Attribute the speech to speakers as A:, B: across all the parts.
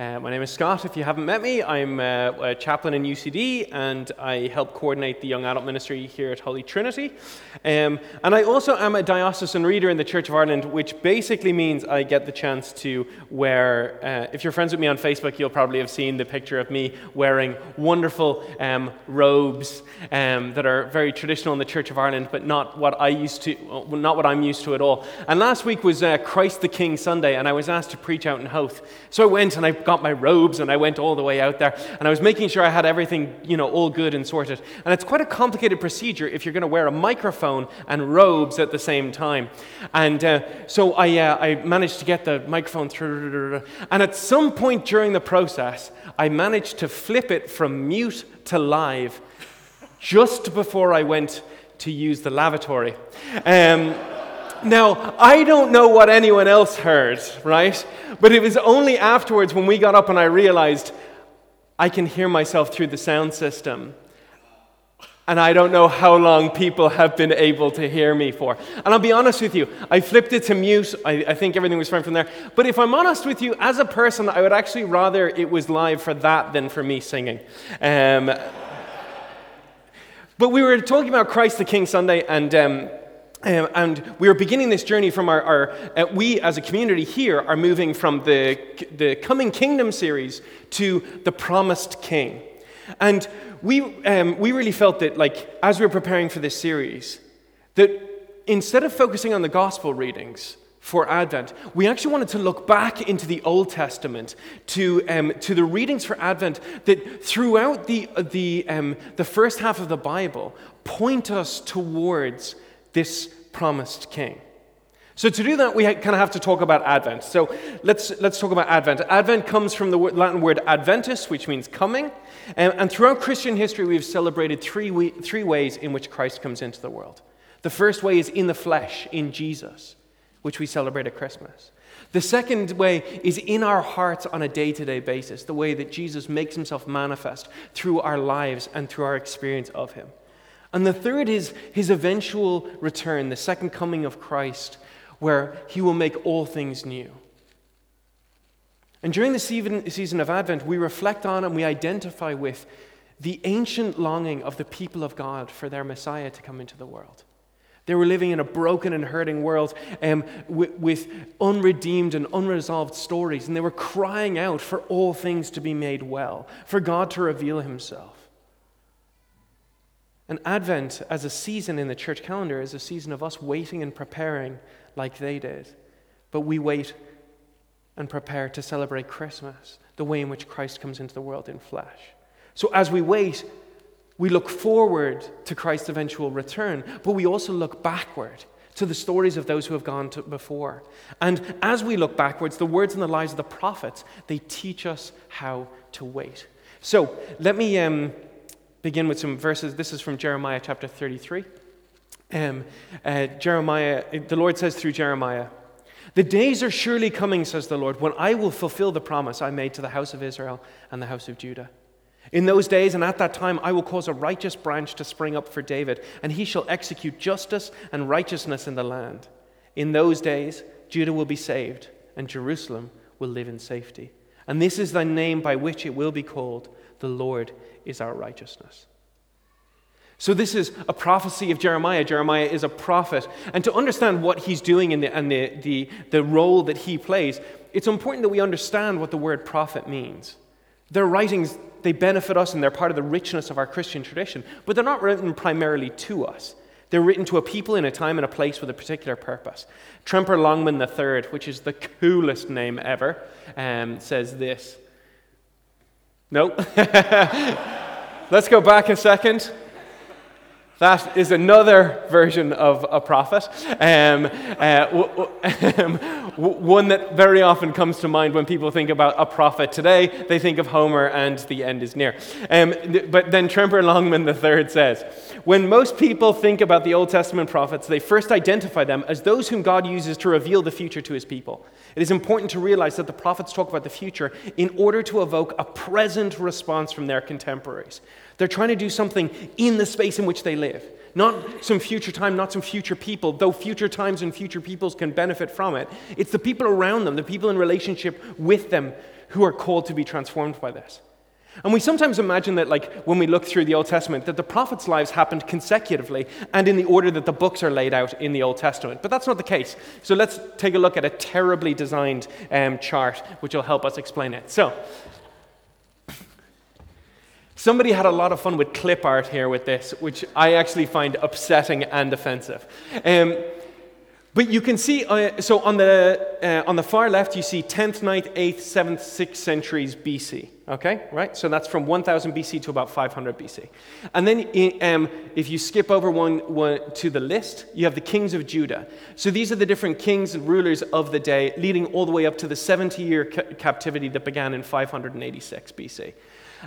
A: Uh, my name is Scott. If you haven't met me, I'm uh, a chaplain in UCD and I help coordinate the young adult ministry here at Holy Trinity. Um, and I also am a diocesan reader in the Church of Ireland, which basically means I get the chance to wear. Uh, if you're friends with me on Facebook, you'll probably have seen the picture of me wearing wonderful um, robes um, that are very traditional in the Church of Ireland, but not what I used to, not what I'm used to at all. And last week was uh, Christ the King Sunday, and I was asked to preach out in Howth. So I went and I got my robes and I went all the way out there and I was making sure I had everything, you know, all good and sorted. And it's quite a complicated procedure if you're going to wear a microphone and robes at the same time. And uh, so I, uh, I managed to get the microphone through. And at some point during the process, I managed to flip it from mute to live just before I went to use the lavatory. Um, now, I don't know what anyone else heard, right? But it was only afterwards when we got up and I realized I can hear myself through the sound system. And I don't know how long people have been able to hear me for. And I'll be honest with you, I flipped it to mute. I, I, think everything was fine from there. But if I'm honest with you, as a person, I would actually rather it was live for that than for me singing. Um, but we were talking about Christ the King Sunday, and um, um, and we are beginning this journey from our, our uh, we as a community here are moving from the, the Coming Kingdom series to the Promised King. And we, um, we really felt that, like, as we were preparing for this series, that instead of focusing on the gospel readings for Advent, we actually wanted to look back into the Old Testament to, um, to the readings for Advent that throughout the, the, um, the first half of the Bible point us towards this promised king. So, to do that, we kind of have to talk about Advent. So, let's, let's talk about Advent. Advent comes from the Latin word adventus, which means coming. And, and throughout Christian history, we've celebrated three, we, three ways in which Christ comes into the world. The first way is in the flesh, in Jesus, which we celebrate at Christmas. The second way is in our hearts on a day to day basis, the way that Jesus makes himself manifest through our lives and through our experience of him. And the third is his eventual return, the second coming of Christ, where he will make all things new. And during the season of Advent, we reflect on and we identify with the ancient longing of the people of God for their Messiah to come into the world. They were living in a broken and hurting world um, with, with unredeemed and unresolved stories, and they were crying out for all things to be made well, for God to reveal himself. And Advent, as a season in the church calendar, is a season of us waiting and preparing like they did. But we wait and prepare to celebrate Christmas, the way in which Christ comes into the world in flesh. So as we wait, we look forward to Christ's eventual return, but we also look backward to the stories of those who have gone before. And as we look backwards, the words and the lives of the prophets, they teach us how to wait. So let me. Um, begin with some verses. This is from Jeremiah chapter 33. Um, uh, Jeremiah, the Lord says through Jeremiah, The days are surely coming, says the Lord, when I will fulfill the promise I made to the house of Israel and the house of Judah. In those days and at that time, I will cause a righteous branch to spring up for David, and he shall execute justice and righteousness in the land. In those days, Judah will be saved, and Jerusalem will live in safety. And this is the name by which it will be called the Lord is our righteousness. So, this is a prophecy of Jeremiah. Jeremiah is a prophet. And to understand what he's doing the, and the, the, the role that he plays, it's important that we understand what the word prophet means. Their writings, they benefit us and they're part of the richness of our Christian tradition, but they're not written primarily to us. They're written to a people in a time and a place with a particular purpose. Tremper Longman III, which is the coolest name ever, um, says this no. Let's go back a second. That is another version of a prophet. Um, uh, w- w- one that very often comes to mind when people think about a prophet today. They think of Homer and the end is near. Um, but then Tremper Longman III says When most people think about the Old Testament prophets, they first identify them as those whom God uses to reveal the future to his people. It is important to realize that the prophets talk about the future in order to evoke a present response from their contemporaries. They're trying to do something in the space in which they live. Not some future time, not some future people, though future times and future peoples can benefit from it. It's the people around them, the people in relationship with them, who are called to be transformed by this. And we sometimes imagine that, like, when we look through the Old Testament, that the prophets' lives happened consecutively and in the order that the books are laid out in the Old Testament. But that's not the case. So let's take a look at a terribly designed um, chart, which will help us explain it. So, somebody had a lot of fun with clip art here with this, which I actually find upsetting and offensive. Um, but you can see, uh, so on the, uh, on the far left, you see 10th, 9th, 8th, 7th, 6th centuries BC. Okay, right? So that's from 1000 BC to about 500 BC. And then um, if you skip over one, one to the list, you have the kings of Judah. So these are the different kings and rulers of the day, leading all the way up to the 70 year ca- captivity that began in 586 BC.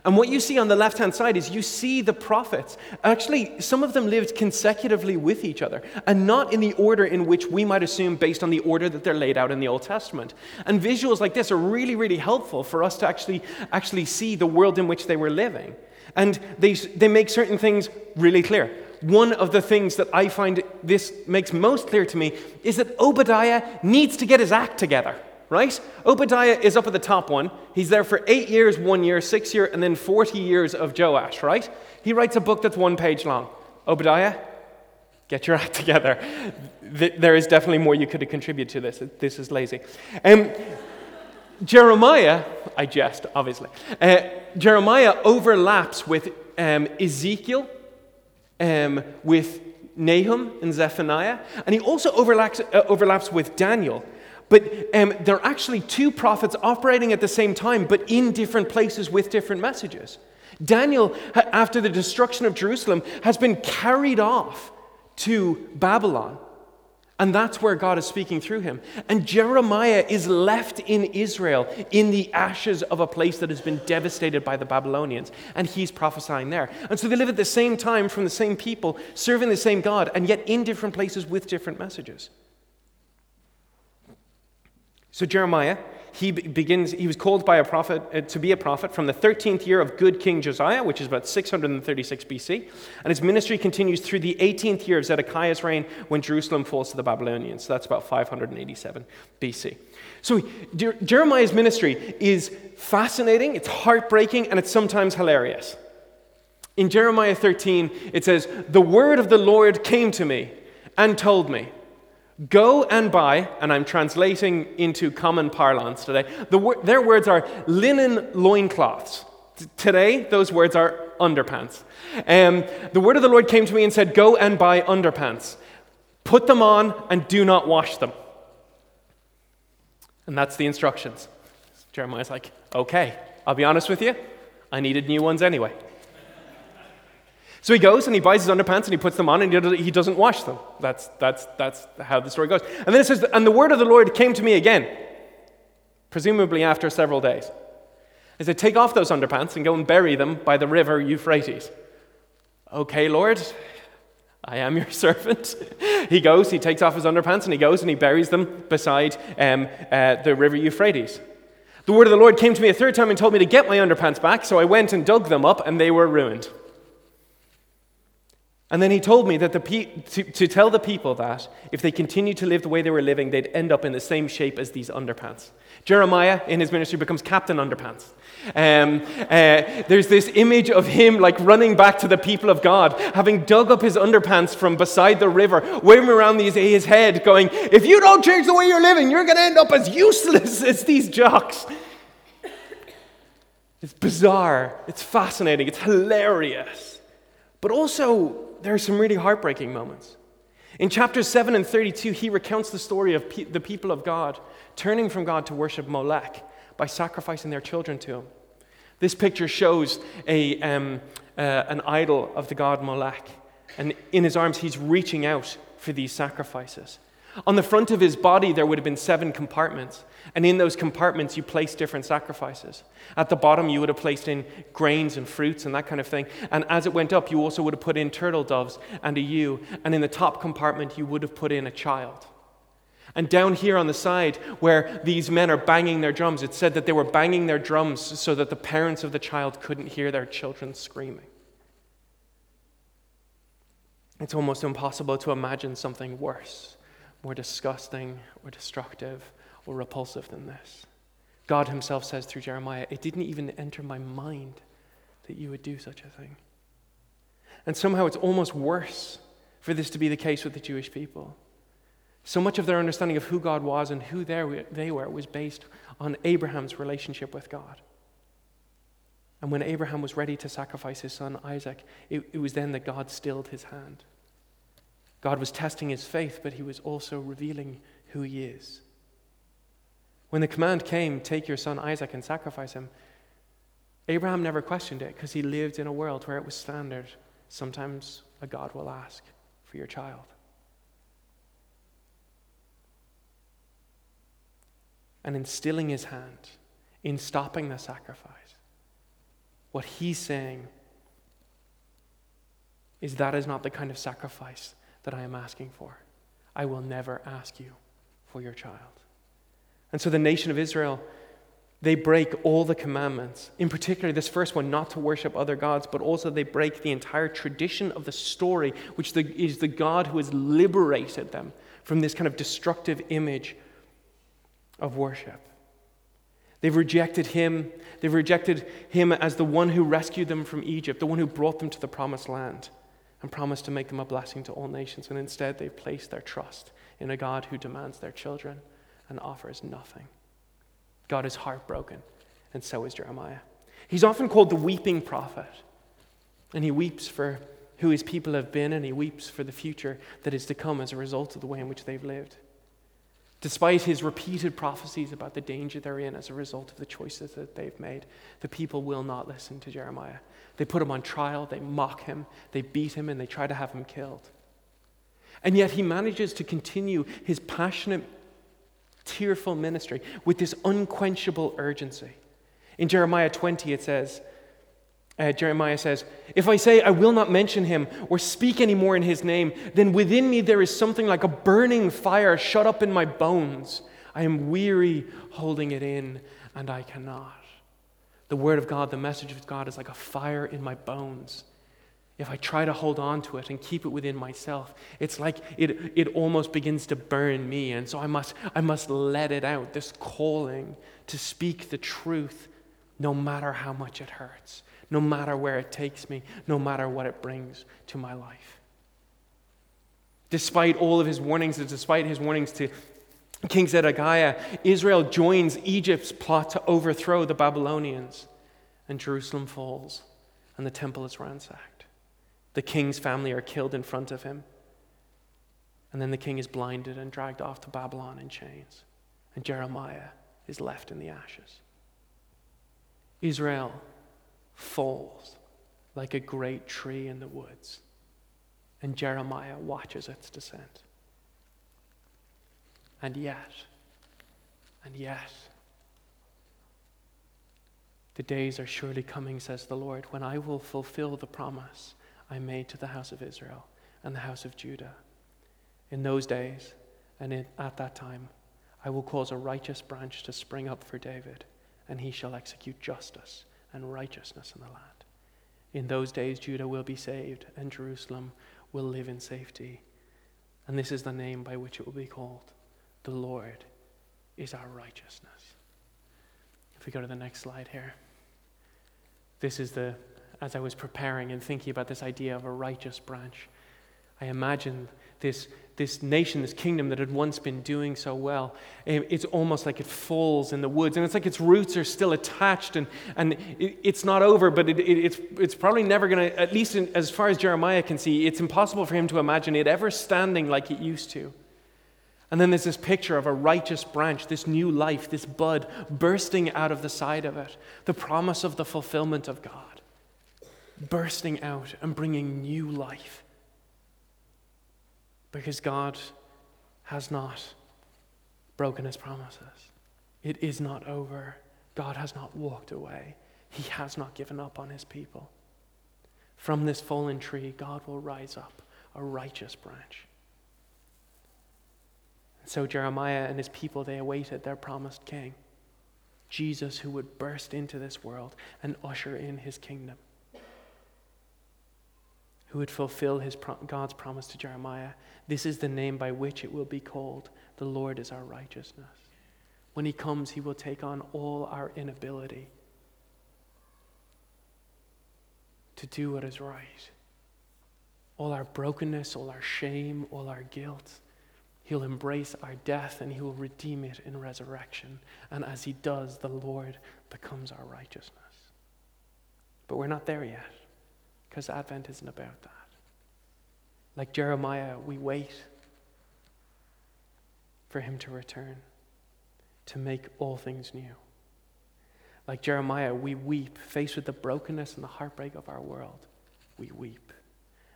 A: And what you see on the left hand side is you see the prophets. Actually, some of them lived consecutively with each other, and not in the order in which we might assume based on the order that they're laid out in the Old Testament. And visuals like this are really, really helpful for us to actually, actually see the world in which they were living. And they, they make certain things really clear. One of the things that I find this makes most clear to me is that Obadiah needs to get his act together right? Obadiah is up at the top one. He's there for eight years, one year, six year, and then 40 years of Joash, right? He writes a book that's one page long. Obadiah, get your act together. There is definitely more you could have contributed to this. This is lazy. Um, Jeremiah, I jest, obviously. Uh, Jeremiah overlaps with um, Ezekiel, um, with Nahum and Zephaniah, and he also overlaps, uh, overlaps with Daniel. But um, they're actually two prophets operating at the same time, but in different places with different messages. Daniel, after the destruction of Jerusalem, has been carried off to Babylon. And that's where God is speaking through him. And Jeremiah is left in Israel in the ashes of a place that has been devastated by the Babylonians. And he's prophesying there. And so they live at the same time from the same people, serving the same God, and yet in different places with different messages. So Jeremiah, he begins, he was called by a prophet uh, to be a prophet from the 13th year of good King Josiah, which is about 636 BC. And his ministry continues through the 18th year of Zedekiah's reign when Jerusalem falls to the Babylonians. So that's about 587 BC. So Jeremiah's ministry is fascinating, it's heartbreaking, and it's sometimes hilarious. In Jeremiah 13, it says, The word of the Lord came to me and told me. Go and buy, and I'm translating into common parlance today, the, their words are linen loincloths. T- today, those words are underpants. Um, the word of the Lord came to me and said, Go and buy underpants. Put them on and do not wash them. And that's the instructions. Jeremiah's like, Okay, I'll be honest with you, I needed new ones anyway. So he goes and he buys his underpants and he puts them on and he doesn't wash them. That's, that's, that's how the story goes. And then it says, And the word of the Lord came to me again, presumably after several days. He said, Take off those underpants and go and bury them by the river Euphrates. Okay, Lord, I am your servant. he goes, he takes off his underpants and he goes and he buries them beside um, uh, the river Euphrates. The word of the Lord came to me a third time and told me to get my underpants back, so I went and dug them up and they were ruined. And then he told me that the pe- to, to tell the people that if they continued to live the way they were living, they'd end up in the same shape as these underpants. Jeremiah, in his ministry, becomes Captain Underpants. Um, uh, there's this image of him like running back to the people of God, having dug up his underpants from beside the river, waving around his, his head, going, If you don't change the way you're living, you're going to end up as useless as these jocks. It's bizarre, it's fascinating, it's hilarious. But also, there are some really heartbreaking moments. In chapters 7 and 32, he recounts the story of pe- the people of God turning from God to worship Molech by sacrificing their children to him. This picture shows a, um, uh, an idol of the god Molech, and in his arms, he's reaching out for these sacrifices. On the front of his body, there would have been seven compartments. And in those compartments, you place different sacrifices. At the bottom, you would have placed in grains and fruits and that kind of thing. And as it went up, you also would have put in turtle doves and a ewe. And in the top compartment, you would have put in a child. And down here on the side, where these men are banging their drums, it said that they were banging their drums so that the parents of the child couldn't hear their children screaming. It's almost impossible to imagine something worse, more disgusting or destructive or repulsive than this. God Himself says through Jeremiah, It didn't even enter my mind that you would do such a thing. And somehow it's almost worse for this to be the case with the Jewish people. So much of their understanding of who God was and who they were was based on Abraham's relationship with God. And when Abraham was ready to sacrifice his son Isaac, it, it, was then that God stilled his hand. God was testing his faith, but he was also revealing who he is. When the command came, take your son Isaac and sacrifice him, Abraham never questioned it because he lived in a world where it was standard. Sometimes a God will ask for your child. And in stilling his hand, in stopping the sacrifice, what he's saying is that is not the kind of sacrifice that I am asking for. I will never ask you for your child. And so the nation of Israel, they break all the commandments. In particular, this first one, not to worship other gods, but also they break the entire tradition of the story, which is the God who has liberated them from this kind of destructive image of worship. They've rejected him. They've rejected him as the one who rescued them from Egypt, the one who brought them to the promised land and promised to make them a blessing to all nations. And instead, they've placed their trust in a God who demands their children and offers nothing. God is heartbroken, and so is Jeremiah. He's often called the weeping prophet, and he weeps for who his people have been, and he weeps for the future that is to come as a result of the way in which they've lived. Despite his repeated prophecies about the danger they're in as a result of the choices that they've made, the people will not listen to Jeremiah. They put him on trial, they mock him, they beat him, and they try to have him killed. And yet he manages to continue his passionate, tearful ministry with this unquenchable urgency. In Jeremiah 20, it says, uh, Jeremiah says, If I say I will not mention him or speak any more in his name, then within me there is something like a burning fire shut up in my bones. I am weary holding it in, and I cannot. The word of God, the message of God, is like a fire in my bones. If I try to hold on to it and keep it within myself, it's like it, it almost begins to burn me. And so I must, I must let it out, this calling to speak the truth, no matter how much it hurts no matter where it takes me, no matter what it brings to my life. Despite all of his warnings, and despite his warnings to King Zedekiah, Israel joins Egypt's plot to overthrow the Babylonians, and Jerusalem falls, and the temple is ransacked. The king's family are killed in front of him, and then the king is blinded and dragged off to Babylon in chains, and Jeremiah is left in the ashes. Israel falls like a great tree in the woods, and Jeremiah watches its descent. And yet, and yet, the days are surely coming, says the Lord, when I will fulfill the promise I made to the house of Israel and the house of Judah. In those days and in, at that time, I will cause a righteous branch to spring up for David, and he shall execute justice and righteousness in the land. In those days, Judah will be saved, and Jerusalem will live in safety. And this is the name by which it will be called The Lord is our righteousness. If we go to the next slide here, this is the, as I was preparing and thinking about this idea of a righteous branch, I imagine this, this nation, this kingdom that had once been doing so well, it's almost like it falls in the woods. And it's like its roots are still attached and, and it, it's not over, but it, it, it's, it's probably never going to, at least in, as far as Jeremiah can see, it's impossible for him to imagine it ever standing like it used to. And then there's this picture of a righteous branch, this new life, this bud bursting out of the side of it, the promise of the fulfillment of God, bursting out and bringing new life because God has not broken his promises. It is not over. God has not walked away. He has not given up on his people. From this fallen tree, God will rise up a righteous branch. And so Jeremiah and his people, they awaited their promised king, Jesus, who would burst into this world and usher in his kingdom who would fulfill his God's promise to Jeremiah. This is the name by which it will be called. The Lord is our righteousness. When he comes, he will take on all our inability to do what is right, all our brokenness, all our shame, all our guilt. He'll embrace our death and he will redeem it in resurrection. And as he does, the Lord becomes our righteousness. But we're not there yet because Advent isn't about that. Like Jeremiah, we wait for him to return, to make all things new. Like Jeremiah, we weep, faced with the brokenness and the heartbreak of our world. We weep.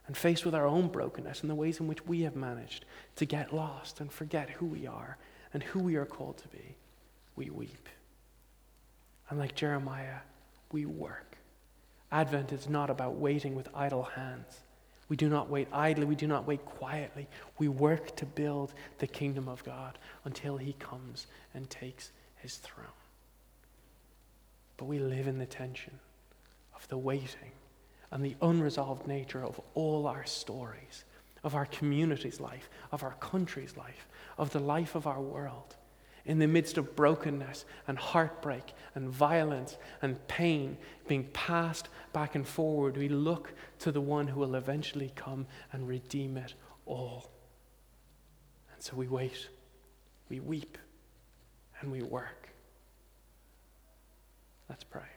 A: And faced with our own brokenness and the ways in which we have managed to get lost and forget who we are and who we are called to be, we weep. And like Jeremiah, we work. Advent is not about waiting with idle hands. We do not wait idly. We do not wait quietly. We work to build the kingdom of God until he comes and takes his throne. But we live in the tension of the waiting and the unresolved nature of all our stories, of our community's life, of our country's life, of the life of our world in the midst of brokenness and heartbreak and violence and pain being passed back and forward, we look to the one who will eventually come and redeem it all. And so we wait, we weep, and we work. Let's pray.